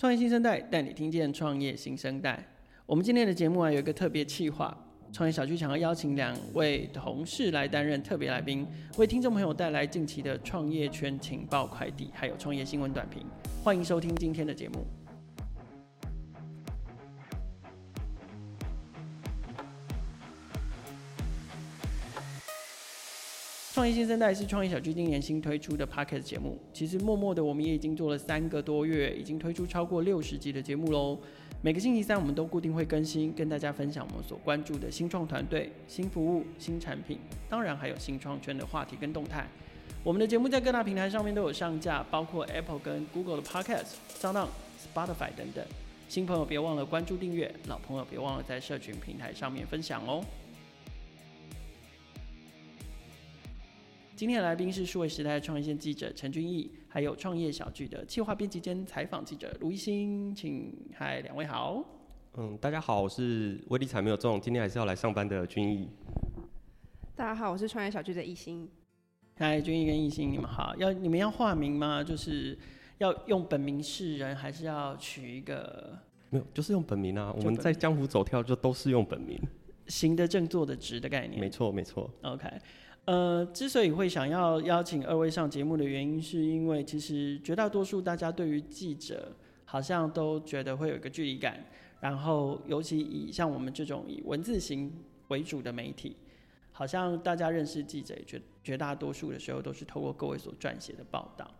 创业新生代带你听见创业新生代。我们今天的节目啊，有一个特别企划，创业小聚想要邀请两位同事来担任特别来宾，为听众朋友带来近期的创业圈情报快递，还有创业新闻短评。欢迎收听今天的节目。创业新生代是创业小聚今年新推出的 Podcast 节目。其实默默的，我们也已经做了三个多月，已经推出超过六十集的节目喽。每个星期三，我们都固定会更新，跟大家分享我们所关注的新创团队、新服务、新产品，当然还有新创圈的话题跟动态。我们的节目在各大平台上面都有上架，包括 Apple 跟 Google 的 Podcast、SoundOn、Spotify 等等。新朋友别忘了关注订阅，老朋友别忘了在社群平台上面分享哦。今天的来宾是数位时代创意线记者陈君毅，还有创业小聚的企划编辑兼采访记者卢一新，请嗨，两位好。嗯，大家好，我是威力彩没有中，今天还是要来上班的君毅。大家好，我是创业小聚的一新。嗨，君毅跟一新，你们好。要你们要化名吗？就是要用本名示人，还是要取一个？没有，就是用本名啊。我们在江湖走跳，就都是用本名。行得正，坐得直的概念。没错，没错。OK。呃，之所以会想要邀请二位上节目的原因，是因为其实绝大多数大家对于记者好像都觉得会有一个距离感，然后尤其以像我们这种以文字型为主的媒体，好像大家认识记者绝绝大多数的时候都是透过各位所撰写的报道。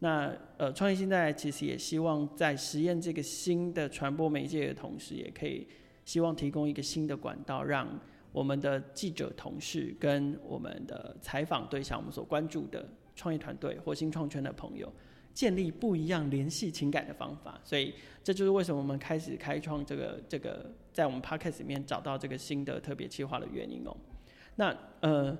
那呃，创业现在其实也希望在实验这个新的传播媒介的同时，也可以希望提供一个新的管道让。我们的记者同事跟我们的采访对象，我们所关注的创业团队或新创圈的朋友，建立不一样联系情感的方法。所以这就是为什么我们开始开创这个这个，在我们 podcast 里面找到这个新的特别企划的原因哦。那呃，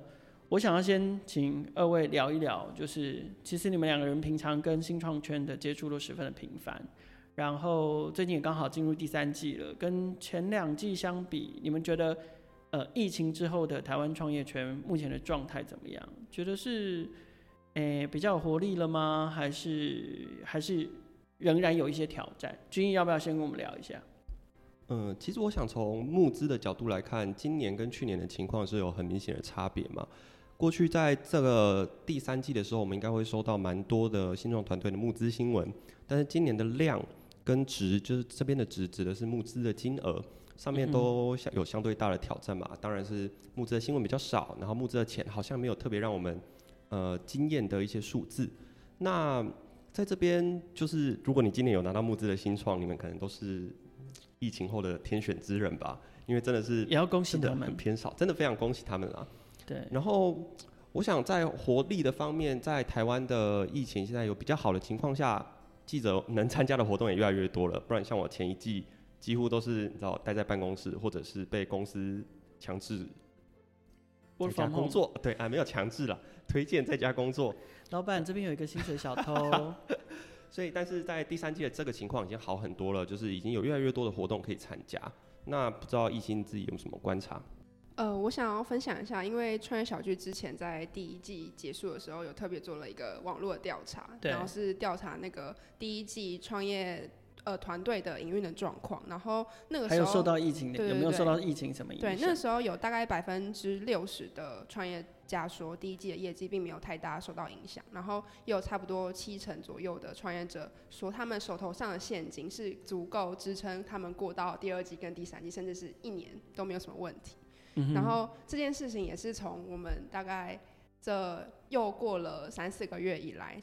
我想要先请二位聊一聊，就是其实你们两个人平常跟新创圈的接触都十分的频繁，然后最近也刚好进入第三季了，跟前两季相比，你们觉得？呃，疫情之后的台湾创业圈目前的状态怎么样？觉得是，诶、比较有活力了吗？还是还是仍然有一些挑战？君毅要不要先跟我们聊一下？嗯，其实我想从募资的角度来看，今年跟去年的情况是有很明显的差别嘛。过去在这个第三季的时候，我们应该会收到蛮多的新创团队的募资新闻，但是今年的量跟值，就是这边的值指的是募资的金额。上面都相有相对大的挑战嘛，当然是募资的新闻比较少，然后募资的钱好像没有特别让我们呃惊艳的一些数字。那在这边就是，如果你今年有拿到募资的新创，你们可能都是疫情后的天选之人吧，因为真的是也要恭喜他们，很偏少，真的非常恭喜他们啦。对。然后我想在活力的方面，在台湾的疫情现在有比较好的情况下，记者能参加的活动也越来越多了，不然像我前一季。几乎都是你知道待在办公室，或者是被公司强制在家工作。对啊，没有强制了，推荐在家工作。老板这边有一个薪水小偷，所以但是在第三季的这个情况已经好很多了，就是已经有越来越多的活动可以参加。那不知道一新自己有什么观察？呃，我想要分享一下，因为创业小剧之前在第一季结束的时候有特别做了一个网络的调查，然后是调查那个第一季创业。呃，团队的营运的状况，然后那个时候还有受到疫情的，有没有受到疫情什么影响？对，那时候有大概百分之六十的创业家说，第一季的业绩并没有太大受到影响，然后也有差不多七成左右的创业者说，他们手头上的现金是足够支撑他们过到第二季跟第三季，甚至是一年都没有什么问题。嗯、然后这件事情也是从我们大概这又过了三四个月以来。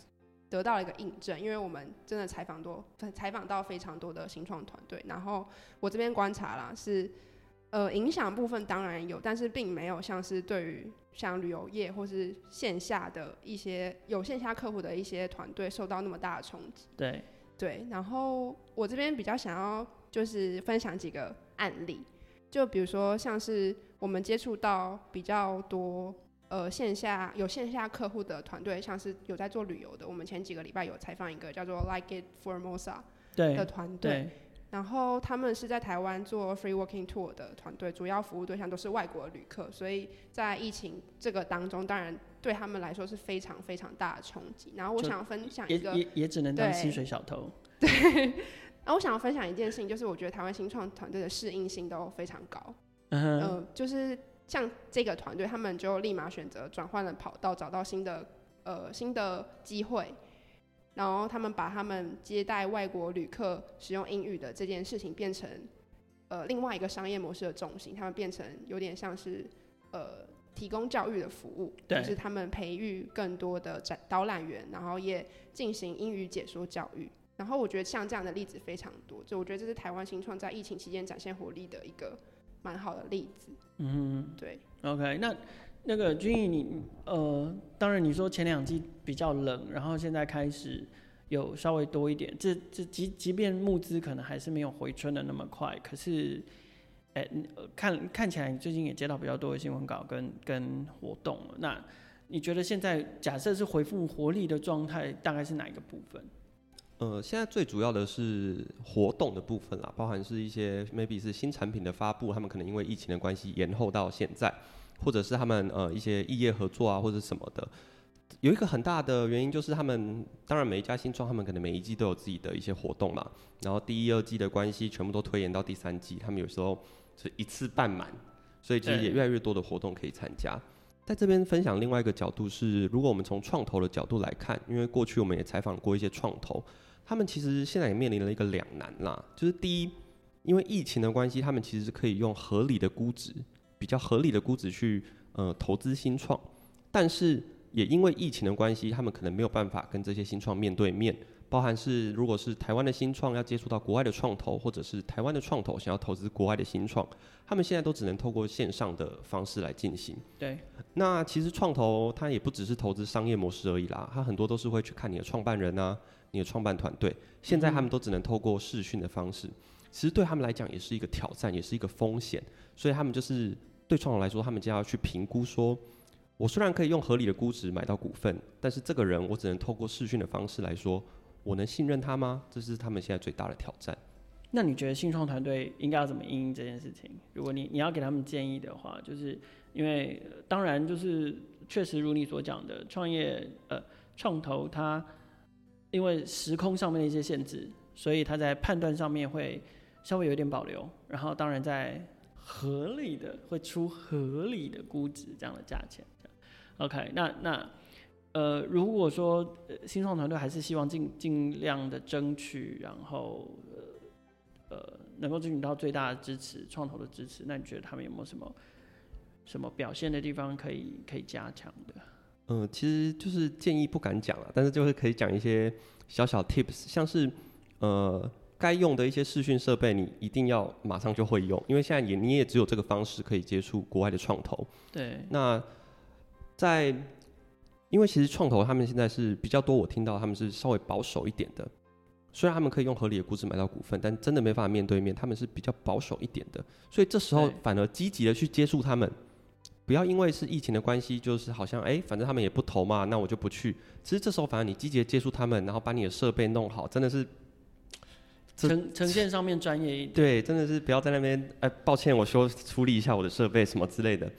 得到了一个印证，因为我们真的采访多，采访到非常多的新创团队。然后我这边观察啦，是呃影响部分当然有，但是并没有像是对于像旅游业或是线下的一些有线下客户的一些团队受到那么大的冲击。对对，然后我这边比较想要就是分享几个案例，就比如说像是我们接触到比较多。呃，线下有线下客户的团队，像是有在做旅游的，我们前几个礼拜有采访一个叫做 Like It Formosa 的团队，然后他们是在台湾做 Free Walking Tour 的团队，主要服务对象都是外国旅客，所以在疫情这个当中，当然对他们来说是非常非常大的冲击。然后我想分享一个，也也，也只能当薪水小偷。对，那我想要分享一件事情，就是我觉得台湾新创团队的适应性都非常高。嗯就是像这个团队，他们就立马选择转换了跑道，找到新的呃新的机会。然后他们把他们接待外国旅客使用英语的这件事情变成呃另外一个商业模式的重心，他们变成有点像是呃提供教育的服务，就是他们培育更多的展导览员，然后也进行英语解说教育。然后我觉得像这样的例子非常多，就我觉得这是台湾新创在疫情期间展现活力的一个蛮好的例子。嗯，对。OK，那那个君毅，你呃，当然你说前两季比较冷，然后现在开始有稍微多一点，这这即即便募资可能还是没有回春的那么快，可是，哎、欸，看看起来你最近也接到比较多的新闻稿跟跟活动了。那你觉得现在假设是回复活力的状态，大概是哪一个部分？呃，现在最主要的是活动的部分啦，包含是一些 maybe 是新产品的发布，他们可能因为疫情的关系延后到现在，或者是他们呃一些异业合作啊或者什么的。有一个很大的原因就是他们，当然每一家新创他们可能每一季都有自己的一些活动嘛，然后第一、二季的关系全部都推延到第三季，他们有时候是一次办满，所以其实也越来越多的活动可以参加。在这边分享另外一个角度是，如果我们从创投的角度来看，因为过去我们也采访过一些创投。他们其实现在也面临了一个两难啦，就是第一，因为疫情的关系，他们其实是可以用合理的估值，比较合理的估值去呃投资新创，但是也因为疫情的关系，他们可能没有办法跟这些新创面对面，包含是如果是台湾的新创要接触到国外的创投，或者是台湾的创投想要投资国外的新创，他们现在都只能透过线上的方式来进行。对，那其实创投它也不只是投资商业模式而已啦，它很多都是会去看你的创办人啊。你的创办团队现在他们都只能透过视讯的方式，其实对他们来讲也是一个挑战，也是一个风险。所以他们就是对创投来说，他们就要去评估说，我虽然可以用合理的估值买到股份，但是这个人我只能透过视讯的方式来说，我能信任他吗？这是他们现在最大的挑战。那你觉得新创团队应该要怎么应应这件事情？如果你你要给他们建议的话，就是因为当然就是确实如你所讲的，创业呃创投它。因为时空上面的一些限制，所以他在判断上面会稍微有一点保留。然后当然在合理的会出合理的估值这样的价钱。OK，那那呃，如果说新创团队还是希望尽尽量的争取，然后呃能够争取到最大的支持，创投的支持，那你觉得他们有没有什么什么表现的地方可以可以加强的？嗯、呃，其实就是建议不敢讲了，但是就是可以讲一些小小 tips，像是呃该用的一些视讯设备，你一定要马上就会用，因为现在也你也只有这个方式可以接触国外的创投。对。那在因为其实创投他们现在是比较多，我听到他们是稍微保守一点的，虽然他们可以用合理的估值买到股份，但真的没办法面对面，他们是比较保守一点的，所以这时候反而积极的去接触他们。不要因为是疫情的关系，就是好像哎、欸，反正他们也不投嘛，那我就不去。其实这时候反而你积极接触他们，然后把你的设备弄好，真的是呈呈现上面专业一点。对，真的是不要在那边哎、欸，抱歉，我修处理一下我的设备什么之类的，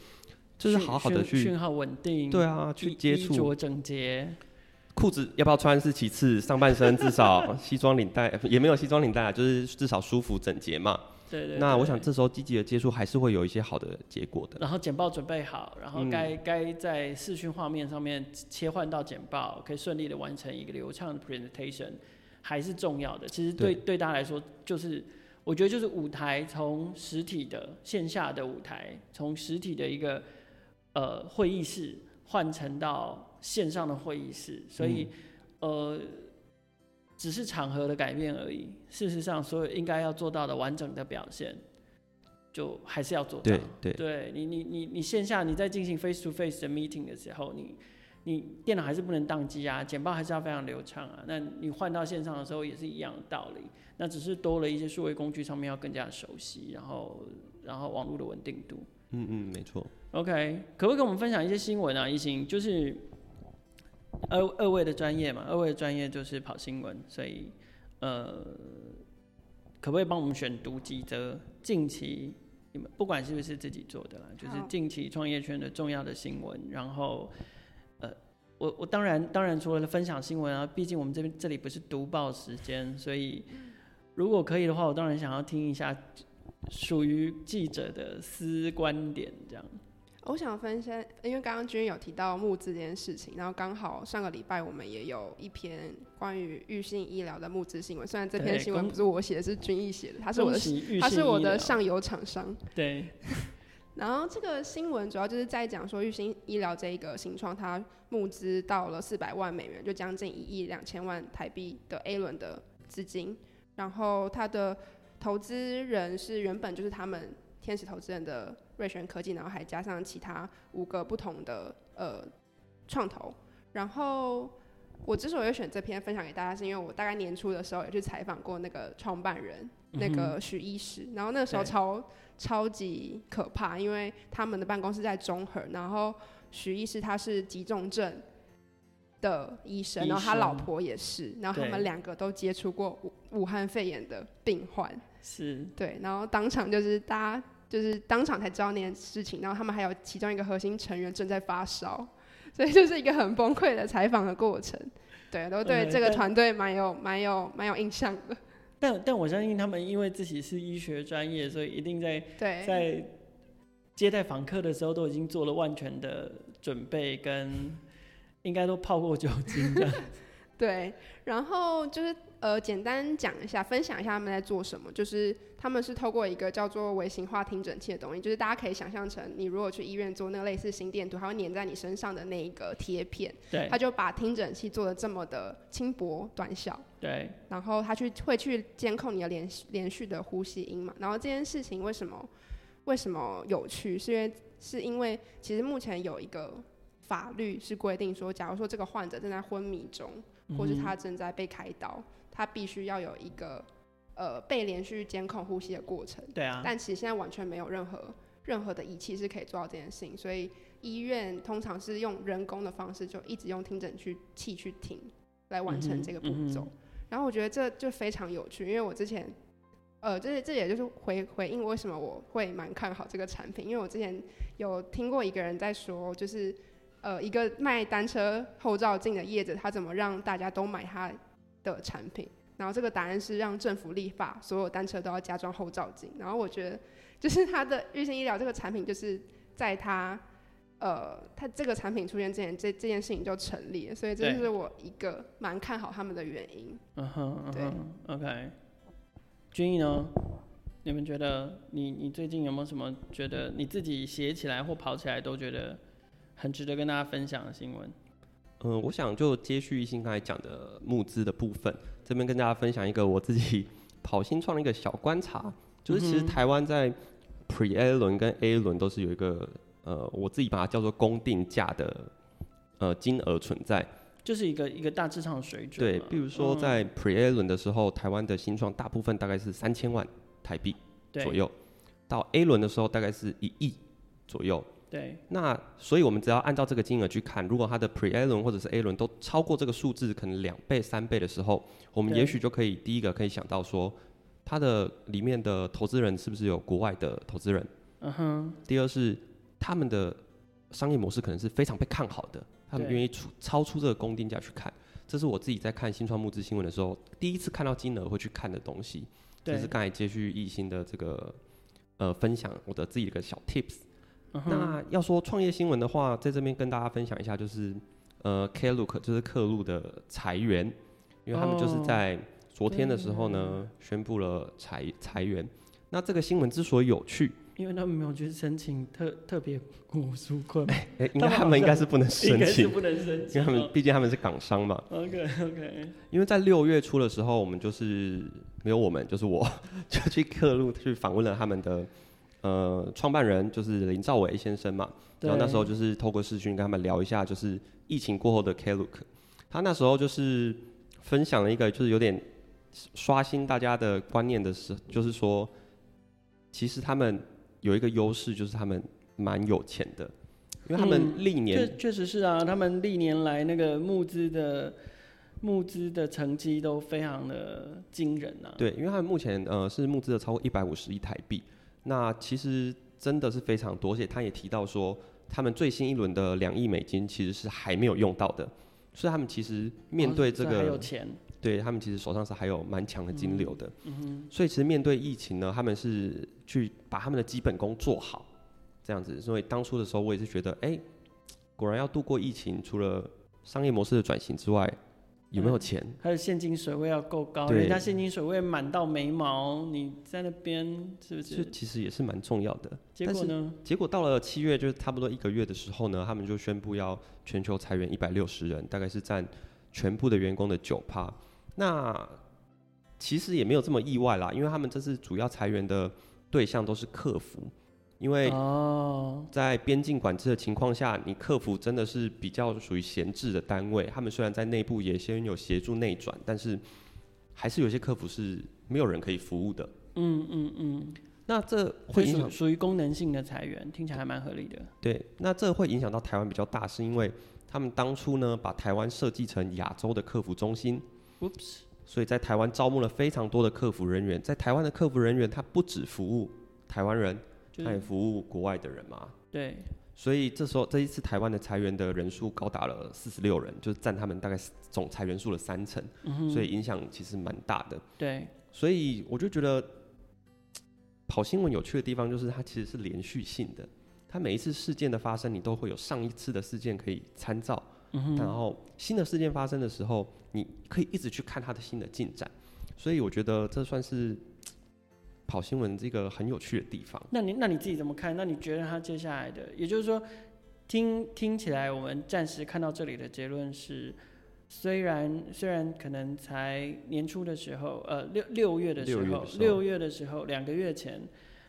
就是好好的去讯号稳定。对啊，去接触。衣着整洁，裤子要不要穿是其次，上半身至少 西装领带也没有西装领带啊，就是至少舒服整洁嘛。对那我想这时候积极的接触还是会有一些好的结果的。然后简报准备好，然后该该、嗯、在视讯画面上面切换到简报，可以顺利的完成一个流畅的 presentation，还是重要的。其实对对，对大家来说，就是我觉得就是舞台从实体的线下的舞台，从实体的一个呃会议室换成到线上的会议室，所以、嗯、呃。只是场合的改变而已。事实上，所有应该要做到的完整的表现，就还是要做到。对对，对你你你你线下你在进行 face to face 的 meeting 的时候，你你电脑还是不能宕机啊，简报还是要非常流畅啊。那你换到线上的时候也是一样的道理。那只是多了一些数位工具上面要更加熟悉，然后然后网络的稳定度。嗯嗯，没错。OK，可不可以跟我们分享一些新闻啊？一心就是。二二位的专业嘛，二位的专业就是跑新闻，所以呃，可不可以帮我们选读几则近期你们不管是不是自己做的啦，就是近期创业圈的重要的新闻。然后呃，我我当然当然除了分享新闻啊，毕竟我们这边这里不是读报时间，所以如果可以的话，我当然想要听一下属于记者的私观点，这样。我想分享，因为刚刚君有提到募资这件事情，然后刚好上个礼拜我们也有一篇关于玉信医疗的募资新闻。虽然这篇新闻不是我写的，是君毅写的，他是我的，他是我的上游厂商。对。然后这个新闻主要就是在讲说，玉信医疗这一个新创，它募资到了四百万美元，就将近一亿两千万台币的 A 轮的资金。然后它的投资人是原本就是他们天使投资人的瑞璇科技，然后还加上其他五个不同的呃创投。然后我之所以选这篇分享给大家，是因为我大概年初的时候也去采访过那个创办人，那个许医师，然后那个时候超。超级可怕，因为他们的办公室在中和，然后许医师他是急重症的医生，医生，然后他老婆也是，然后他们两个都接触过武武汉肺炎的病患，是。对，然后当场就是大家就是当场才知道那件事情，然后他们还有其中一个核心成员正在发烧，所以就是一个很崩溃的采访的过程，对，都对这个团队蛮有蛮有蛮有印象的。但但我相信他们因为自己是医学专业，所以一定在在接待访客的时候都已经做了万全的准备，跟应该都泡过酒精的。对，然后就是呃，简单讲一下，分享一下他们在做什么。就是他们是透过一个叫做微型化听诊器的东西，就是大家可以想象成你如果去医院做那个类似心电图，它会粘在你身上的那一个贴片。对。他就把听诊器做的这么的轻薄短小。对。然后他去会去监控你的连连续的呼吸音嘛。然后这件事情为什么为什么有趣？是因为是因为其实目前有一个法律是规定说，假如说这个患者正在昏迷中。或是他正在被开刀，他必须要有一个呃被连续监控呼吸的过程。对啊。但其实现在完全没有任何任何的仪器是可以做到这件事情，所以医院通常是用人工的方式，就一直用听诊器器去听来完成这个步骤。嗯嗯。然后我觉得这就非常有趣，因为我之前呃，这这也就是回回应为什么我会蛮看好这个产品，因为我之前有听过一个人在说，就是。呃，一个卖单车后照镜的业者，他怎么让大家都买他的产品？然后这个答案是让政府立法，所有单车都要加装后照镜。然后我觉得，就是他的日新医疗这个产品，就是在他呃，他这个产品出现之前，这这件事情就成立了。所以这是我一个蛮看好他们的原因。嗯哼，对，OK。君毅呢？你们觉得你你最近有没有什么觉得你自己写起来或跑起来都觉得？很值得跟大家分享的新闻。嗯，我想就接续一心刚才讲的募资的部分，这边跟大家分享一个我自己 跑新创的一个小观察，就是其实台湾在 Pre A 轮跟 A 轮都是有一个呃，我自己把它叫做公定价的呃金额存在，就是一个一个大致上的水准。对，比如说在 Pre A 轮的时候，台湾的新创大部分大概是三千万台币左右，到 A 轮的时候大概是一亿左右。对，那所以我们只要按照这个金额去看，如果它的 Pre A 轮或者是 A 轮都超过这个数字，可能两倍、三倍的时候，我们也许就可以第一个可以想到说，它的里面的投资人是不是有国外的投资人？嗯哼。第二是他们的商业模式可能是非常被看好的，他们愿意出超出这个公定价去看。这是我自己在看新创募资新闻的时候，第一次看到金额会去看的东西。对。就是刚才接续毅心的这个呃分享，我的自己的一个小 tips。那要说创业新闻的话，在这边跟大家分享一下，就是呃，Klook 就是客路的裁员，因为他们就是在昨天的时候呢宣布了裁裁员。那这个新闻之所以有趣，因为他们没有去申请特特别股纾困，哎、欸，应该他们应该是不能申请，不能申请，因为他们毕竟他们是港商嘛。OK OK。因为在六月初的时候，我们就是没有我们，就是我 就去客路去访问了他们的。呃，创办人就是林兆伟先生嘛，然后那时候就是透过视讯跟他们聊一下，就是疫情过后的 Klook，他那时候就是分享了一个就是有点刷新大家的观念的事，就是说，其实他们有一个优势，就是他们蛮有钱的，因为他们历年确、嗯、确实是啊，他们历年来那个募资的募资的成绩都非常的惊人啊。对，因为他们目前呃是募资了超过一百五十亿台币。那其实真的是非常多，而且他也提到说，他们最新一轮的两亿美金其实是还没有用到的，所以他们其实面对这个，有钱，对他们其实手上是还有蛮强的金流的。嗯哼，所以其实面对疫情呢，他们是去把他们的基本功做好，这样子。所以当初的时候，我也是觉得，哎、欸，果然要度过疫情，除了商业模式的转型之外，有没有钱？还有现金水位要够高，对人家现金水位满到眉毛，你在那边是不是？这其实也是蛮重要的。结果呢？结果到了七月，就是差不多一个月的时候呢，他们就宣布要全球裁员一百六十人，大概是占全部的员工的九趴。那其实也没有这么意外啦，因为他们这次主要裁员的对象都是客服。因为在边境管制的情况下，你客服真的是比较属于闲置的单位。他们虽然在内部也先有协助内转，但是还是有些客服是没有人可以服务的。嗯嗯嗯。那这会影响属于功能性的裁员，听起来还蛮合理的。对，那这会影响到台湾比较大，是因为他们当初呢把台湾设计成亚洲的客服中心。Oops。所以在台湾招募了非常多的客服人员，在台湾的客服人员他不止服务台湾人。他也服务国外的人嘛？对。所以这时候这一次台湾的裁员的人数高达了四十六人，就是占他们大概总裁员数的三成，嗯、所以影响其实蛮大的。对。所以我就觉得跑新闻有趣的地方就是它其实是连续性的，它每一次事件的发生，你都会有上一次的事件可以参照，嗯，然后新的事件发生的时候，你可以一直去看它的新的进展。所以我觉得这算是。跑新闻这个很有趣的地方。那你那你自己怎么看？那你觉得他接下来的，也就是说，听听起来，我们暂时看到这里的结论是，虽然虽然可能才年初的时候，呃，六六月的时候，六月的时候，两个月前，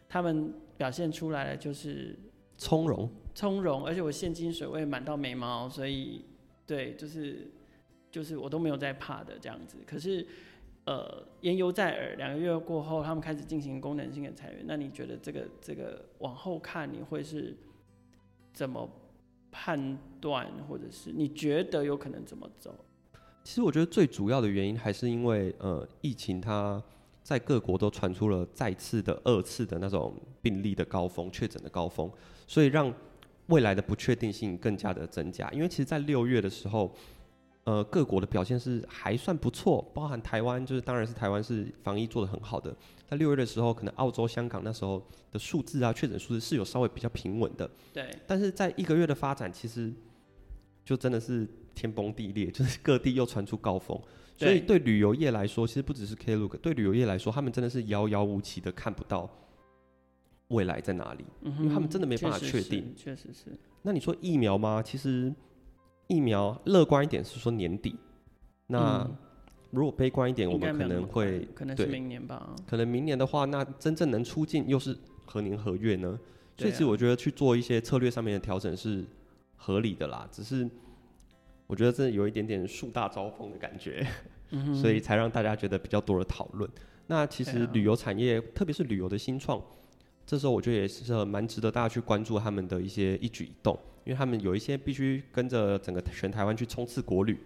他们表现出来的就是从容，从容，而且我现金水位满到眉毛，所以对，就是就是我都没有在怕的这样子。可是。呃，言犹在耳。两个月过后，他们开始进行功能性的裁员。那你觉得这个这个往后看，你会是怎么判断，或者是你觉得有可能怎么走？其实我觉得最主要的原因还是因为呃，疫情它在各国都传出了再次的二次的那种病例的高峰、确诊的高峰，所以让未来的不确定性更加的增加。因为其实，在六月的时候。呃，各国的表现是还算不错，包含台湾，就是当然是台湾是防疫做得很好的。在六月的时候，可能澳洲、香港那时候的数字啊，确诊数字是有稍微比较平稳的。对。但是在一个月的发展，其实就真的是天崩地裂，就是各地又传出高峰。所以对旅游业来说，其实不只是 Klook，对旅游业来说，他们真的是遥遥无期的看不到未来在哪里，嗯、因为他们真的没办法确定。确实是。那你说疫苗吗？其实。疫苗乐观一点是说年底，那如果悲观一点，我们可能会可能是明年吧。可能明年的话，那真正能出境又是何年何月呢？所以其实我觉得去做一些策略上面的调整是合理的啦。只是我觉得这有一点点树大招风的感觉，所以才让大家觉得比较多的讨论。那其实旅游产业，特别是旅游的新创，这时候我觉得也是蛮值得大家去关注他们的一些一举一动。因为他们有一些必须跟着整个全台湾去冲刺国旅，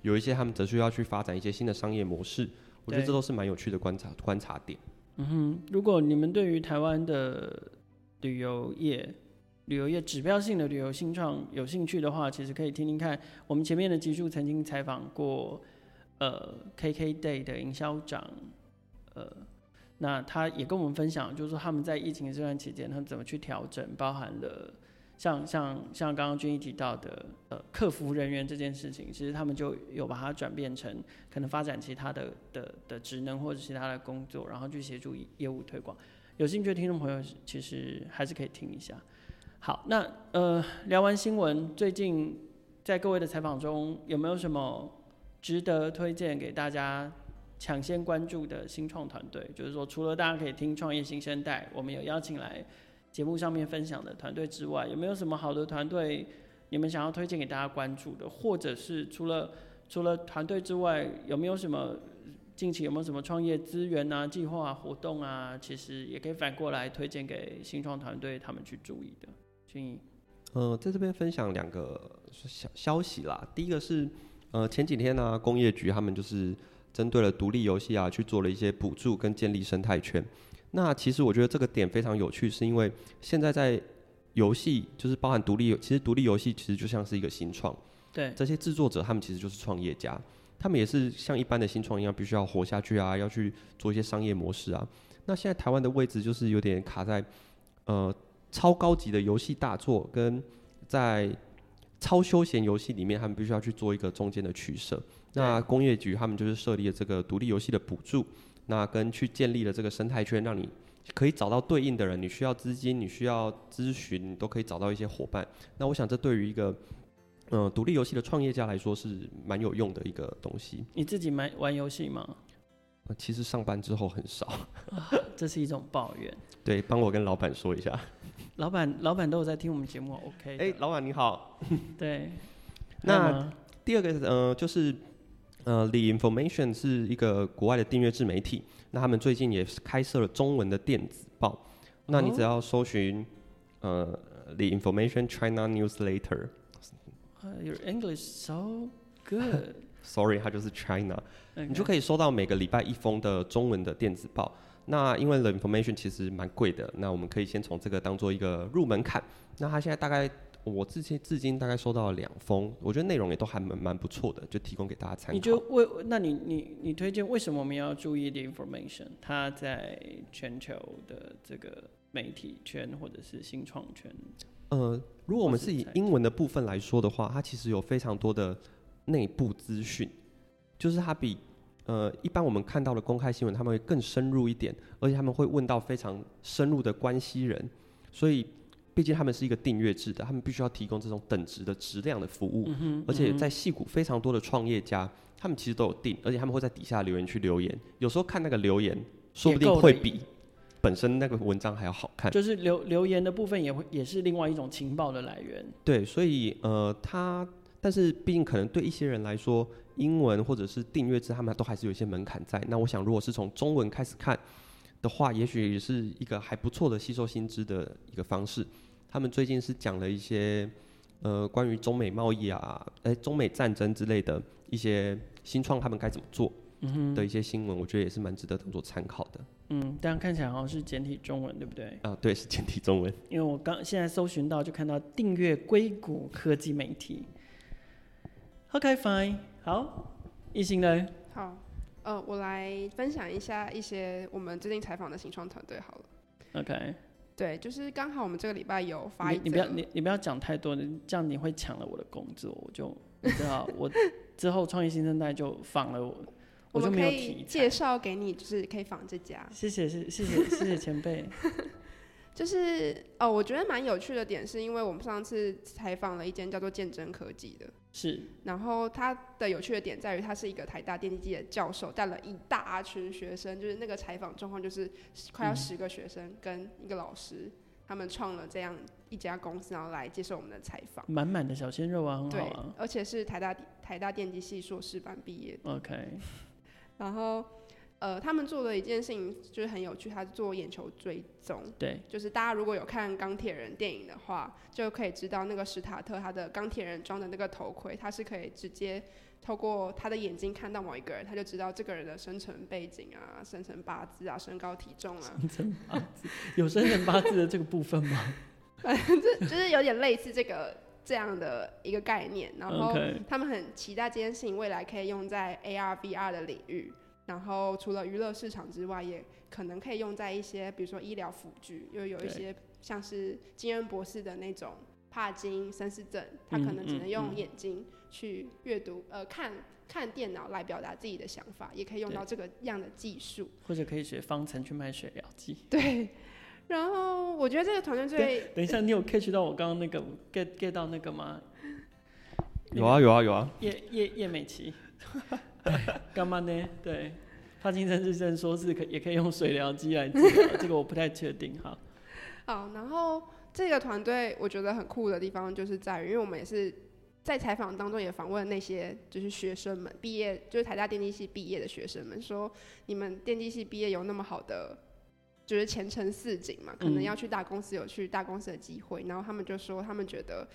有一些他们则需要去发展一些新的商业模式。我觉得这都是蛮有趣的观察观察点。嗯哼，如果你们对于台湾的旅游业、旅游业指标性的旅游新创有兴趣的话，其实可以听听看。我们前面的集数曾经采访过，呃，KKday 的营销长，呃，那他也跟我们分享，就是说他们在疫情这段期间，他们怎么去调整，包含了。像像像刚刚君毅提到的，呃，客服人员这件事情，其实他们就有把它转变成可能发展其他的的的职能或者其他的工作，然后去协助业务推广。有兴趣的听众朋友，其实还是可以听一下。好，那呃，聊完新闻，最近在各位的采访中，有没有什么值得推荐给大家抢先关注的新创团队？就是说，除了大家可以听创业新生代，我们有邀请来。节目上面分享的团队之外，有没有什么好的团队你们想要推荐给大家关注的？或者是除了除了团队之外，有没有什么近期有没有什么创业资源啊、计划、活动啊？其实也可以反过来推荐给新创团队他们去注意的。俊毅，呃，在这边分享两个消消息啦。第一个是呃前几天呢、工业局他们就是针对了独立游戏啊，去做了一些补助跟建立生态圈。那其实我觉得这个点非常有趣，是因为现在在游戏就是包含独立游，其实独立游戏其实就像是一个新创。对，这些制作者他们其实就是创业家。他们也是像一般的新创一样，必须要活下去啊，要去做一些商业模式啊。那现在台湾的位置就是有点卡在，呃，超高级的游戏大作跟在超休闲游戏里面，他们必须要去做一个中间的取舍。那工业局他们就是设立了这个独立游戏的补助，那跟去建立了这个生态圈，让你可以找到对应的人，你需要资金，你需要咨询，你都可以找到一些伙伴。那我想这对于一个嗯独立游戏的创业家来说是蛮有用的一个东西。你自己买玩游戏吗？其实上班之后很少，这是一种抱怨。对，帮我跟老板说一下。老板，老板都有在听我们节目，OK？哎，老板你好。对。那第二个呃，就是呃，The Information 是一个国外的订阅制媒体，那他们最近也开设了中文的电子报。那你只要搜寻呃，The Information China Newsletter。Your English so good. Sorry，它就是 China. 你就可以收到每个礼拜一封的中文的电子报。那因为 The Information 其实蛮贵的，那我们可以先从这个当做一个入门槛。那它现在大概我至今至今大概收到了两封，我觉得内容也都还蛮蛮不错的，就提供给大家参考。你就为那你你你推荐为什么我们要注意 The Information？它在全球的这个媒体圈或者是新创圈？呃，如果我们是以英文的部分来说的话，它其实有非常多的。内部资讯，就是它比呃一般我们看到的公开新闻，他们会更深入一点，而且他们会问到非常深入的关系人，所以毕竟他们是一个订阅制的，他们必须要提供这种等值的质量的服务，而且在戏谷非常多的创业家，他们其实都有订，而且他们会在底下留言区留言，有时候看那个留言，说不定会比本身那个文章还要好看，就是留留言的部分也会也是另外一种情报的来源，对，所以呃他。但是，毕竟可能对一些人来说，英文或者是订阅制，他们都还是有一些门槛在。那我想，如果是从中文开始看的话，也许也是一个还不错的吸收新知的一个方式。他们最近是讲了一些呃关于中美贸易啊、哎中美战争之类的一些新创，他们该怎么做的一些新闻，我觉得也是蛮值得当做参考的。嗯，但看起来好像是简体中文，对不对？啊，对，是简体中文。因为我刚现在搜寻到，就看到订阅硅谷科技媒体。OK，fine，、okay, 好，一行人。好，呃，我来分享一下一些我们最近采访的新创团队好了。OK，对，就是刚好我们这个礼拜有发一，你不要你你不要讲太多，你这样你会抢了我的工作，我就你知道我之后创业新生代就仿了我，我就没有提介绍给你，就是可以仿这家。谢谢，谢谢谢谢谢前辈。就是哦，我觉得蛮有趣的点是因为我们上次采访了一间叫做见真科技的。是，然后他的有趣的点在于，他是一个台大电机系的教授，带了一大群学生，就是那个采访状况，就是快要十个学生跟一个老师，他们创了这样一家公司，然后来接受我们的采访。满满的小鲜肉啊，很好啊。对，而且是台大台大电机系硕士班毕业的。OK，然后。呃，他们做的一件事情就是很有趣，他是做眼球追踪。对，就是大家如果有看钢铁人电影的话，就可以知道那个史塔特他的钢铁人装的那个头盔，他是可以直接透过他的眼睛看到某一个人，他就知道这个人的生辰背景啊、生辰八字啊、身高体重啊。生辰八字有生辰八字的这个部分吗？反正就是有点类似这个这样的一个概念。然后他们很期待这件事情未来可以用在 AR、VR 的领域。然后除了娱乐市场之外，也可能可以用在一些，比如说医疗辅具，又有一些像是金恩博士的那种帕金森氏症，他可能只能用眼睛去阅读，嗯嗯嗯、呃，看看电脑来表达自己的想法，也可以用到这个样的技术。或者可以学方程去卖水疗剂。对。然后我觉得这个团队最……等一下，你有 catch 到我刚刚那个 get get 到那个吗？有啊有啊有啊。叶叶叶美琪。干嘛呢？对，帕金森氏症说是可也可以用水疗机来治疗，这个我不太确定哈。好，然后这个团队我觉得很酷的地方就是在于，因为我们也是在采访当中也访问那些就是学生们毕业，就是台大电机系毕业的学生们，说你们电机系毕业有那么好的就是前程似锦嘛，可能要去大公司有去大公司的机会，然后他们就说他们觉得。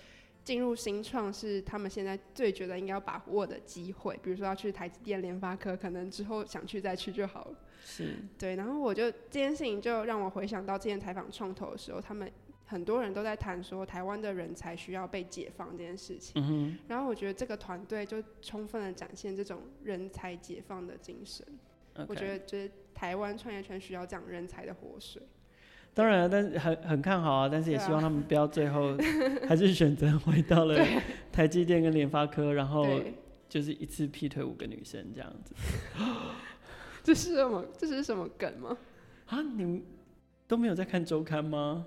进入新创是他们现在最觉得应该要把握的机会，比如说要去台积电、联发科，可能之后想去再去就好了。是，对。然后我就这件事情就让我回想到之前采访创投的时候，他们很多人都在谈说台湾的人才需要被解放这件事情。嗯、然后我觉得这个团队就充分的展现这种人才解放的精神。我觉得就是台湾创业圈需要这样人才的活水。当然，但是很很看好啊，但是也希望他们不要最后 还是选择回到了台积电跟联发科，然后就是一次劈腿五个女生这样子。这是什么？这是什么梗吗？啊，你们都没有在看周刊吗？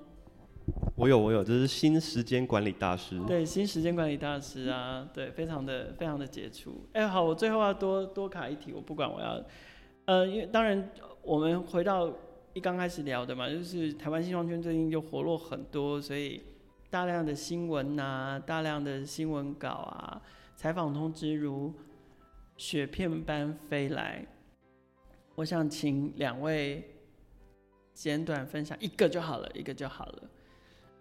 我有，我有，这是新时间管理大师。对，新时间管理大师啊，对，非常的非常的杰出。哎，好，我最后要多多卡一题，我不管我要，呃，因为当然我们回到。一刚开始聊的嘛，就是台湾新创圈最近就活络很多，所以大量的新闻呐、啊，大量的新闻稿啊，采访通知如雪片般飞来。我想请两位简短分享一个就好了，一个就好了。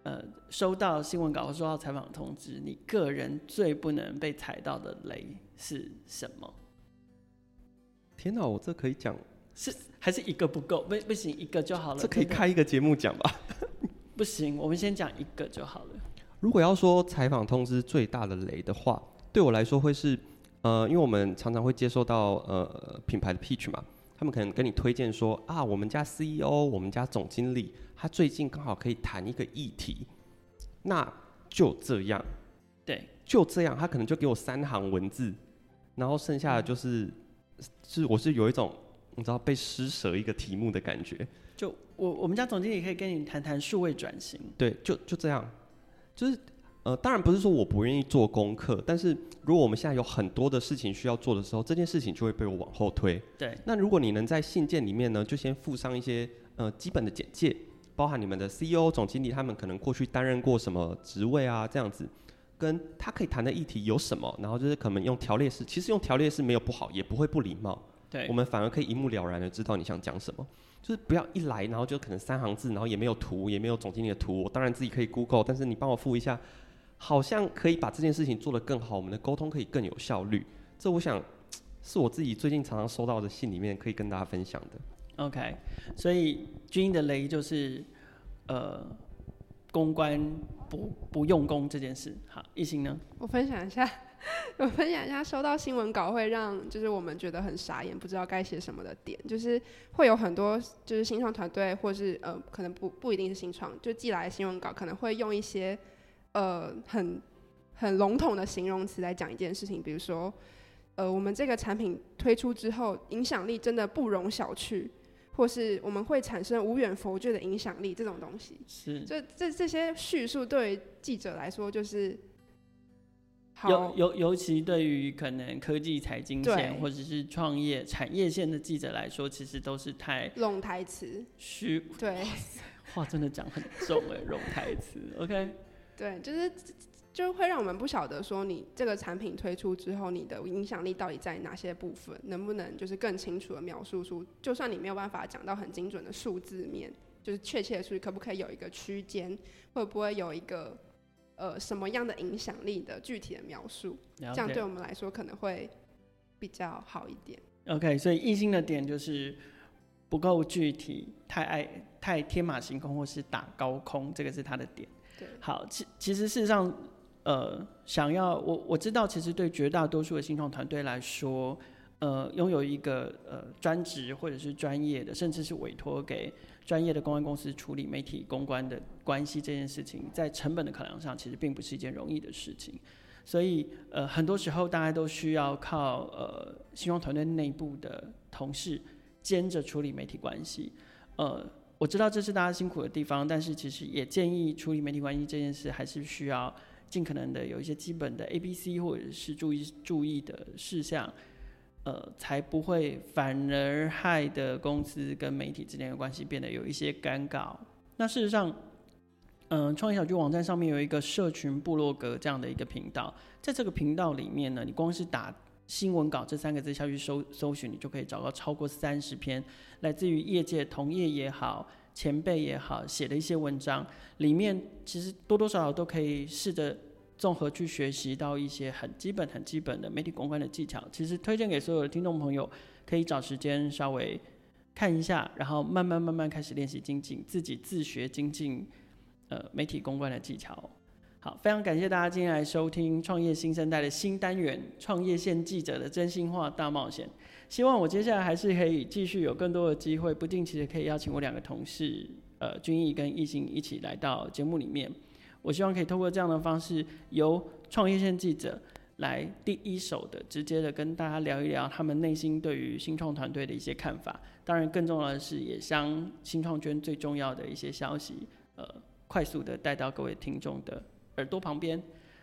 呃，收到新闻稿或收到采访通知，你个人最不能被踩到的雷是什么？天哪，我这可以讲。是还是一个不够？不不行，一个就好了。这可以开一个节目讲吧？不行，我们先讲一个就好了。如果要说采访通知最大的雷的话，对我来说会是，呃，因为我们常常会接受到呃品牌的 pitch 嘛，他们可能跟你推荐说啊，我们家 CEO，我们家总经理，他最近刚好可以谈一个议题，那就这样，对，就这样，他可能就给我三行文字，然后剩下的就是，嗯、是我是有一种。你知道被施舍一个题目的感觉？就我我们家总经理可以跟你谈谈数位转型。对，就就这样，就是呃，当然不是说我不愿意做功课，但是如果我们现在有很多的事情需要做的时候，这件事情就会被我往后推。对。那如果你能在信件里面呢，就先附上一些呃基本的简介，包含你们的 CEO 总经理他们可能过去担任过什么职位啊，这样子，跟他可以谈的议题有什么，然后就是可能用条列式，其实用条列式没有不好，也不会不礼貌。对，我们反而可以一目了然的知道你想讲什么，就是不要一来然后就可能三行字，然后也没有图，也没有总经理的图。我当然自己可以 Google，但是你帮我附一下，好像可以把这件事情做得更好，我们的沟通可以更有效率。这我想是我自己最近常常收到的信里面可以跟大家分享的。OK，所以军的雷就是呃公关不不用功这件事。好，一心呢？我分享一下。我分享一下，收到新闻稿会让就是我们觉得很傻眼，不知道该写什么的点，就是会有很多就是新创团队，或是呃可能不不一定是新创，就寄来的新闻稿可能会用一些呃很很笼统的形容词来讲一件事情，比如说呃我们这个产品推出之后，影响力真的不容小觑，或是我们会产生无远佛届的影响力这种东西，是这这这些叙述对于记者来说就是。尤尤尤其对于可能科技财经线或者是创业产业线的记者来说，其实都是太冗台词。虚对，话真的讲很重哎，冗台词。OK，对，就是就会让我们不晓得说你这个产品推出之后，你的影响力到底在哪些部分，能不能就是更清楚的描述出，就算你没有办法讲到很精准的数字面，就是确切的数据，可不可以有一个区间，会不会有一个？呃，什么样的影响力的具体的描述这样对我们来说可能会比较好一点。OK，所以异性的点就是不够具体，太爱太天马行空或是打高空，这个是他的点。对，好，其其实事实上，呃，想要我我知道，其实对绝大多数的新创团队来说，呃，拥有一个呃专职或者是专业的，甚至是委托给。专业的公关公司处理媒体公关的关系这件事情，在成本的考量上，其实并不是一件容易的事情。所以，呃，很多时候大家都需要靠呃，新创团队内部的同事兼着处理媒体关系。呃，我知道这是大家辛苦的地方，但是其实也建议处理媒体关系这件事，还是需要尽可能的有一些基本的 A、B、C 或者是注意注意的事项。呃，才不会反而害得公司跟媒体之间的关系变得有一些尴尬。那事实上，嗯、创业小聚网站上面有一个社群部落格这样的一个频道，在这个频道里面呢，你光是打新闻稿这三个字下去搜搜寻，你就可以找到超过三十篇来自于业界同业也好、前辈也好写的一些文章，里面其实多多少少都可以试着。综合去学习到一些很基本、很基本的媒体公关的技巧，其实推荐给所有的听众朋友，可以找时间稍微看一下，然后慢慢慢慢开始练习精进，自己自学精进，呃媒体公关的技巧。好，非常感谢大家今天来收听创业新生代的新单元《创业线记者的真心话大冒险》。希望我接下来还是可以继续有更多的机会，不定期的可以邀请我两个同事，呃，君毅跟艺兴一起来到节目里面。我希望可以透过这样的方式，由创业线记者来第一手的、直接的跟大家聊一聊他们内心对于新创团队的一些看法。当然，更重要的是也将新创圈最重要的一些消息，呃，快速的带到各位听众的。耳朵旁边，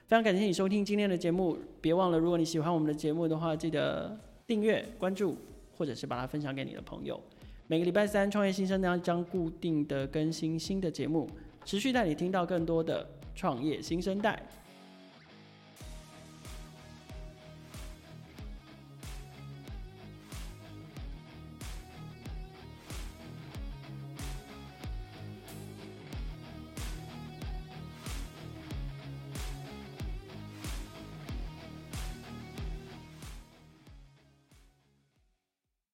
非常感谢你收听今天的节目。别忘了，如果你喜欢我们的节目的话，记得订阅、关注，或者是把它分享给你的朋友。每个礼拜三，创业新生呢将固定的更新新的节目，持续带你听到更多的创业新生代。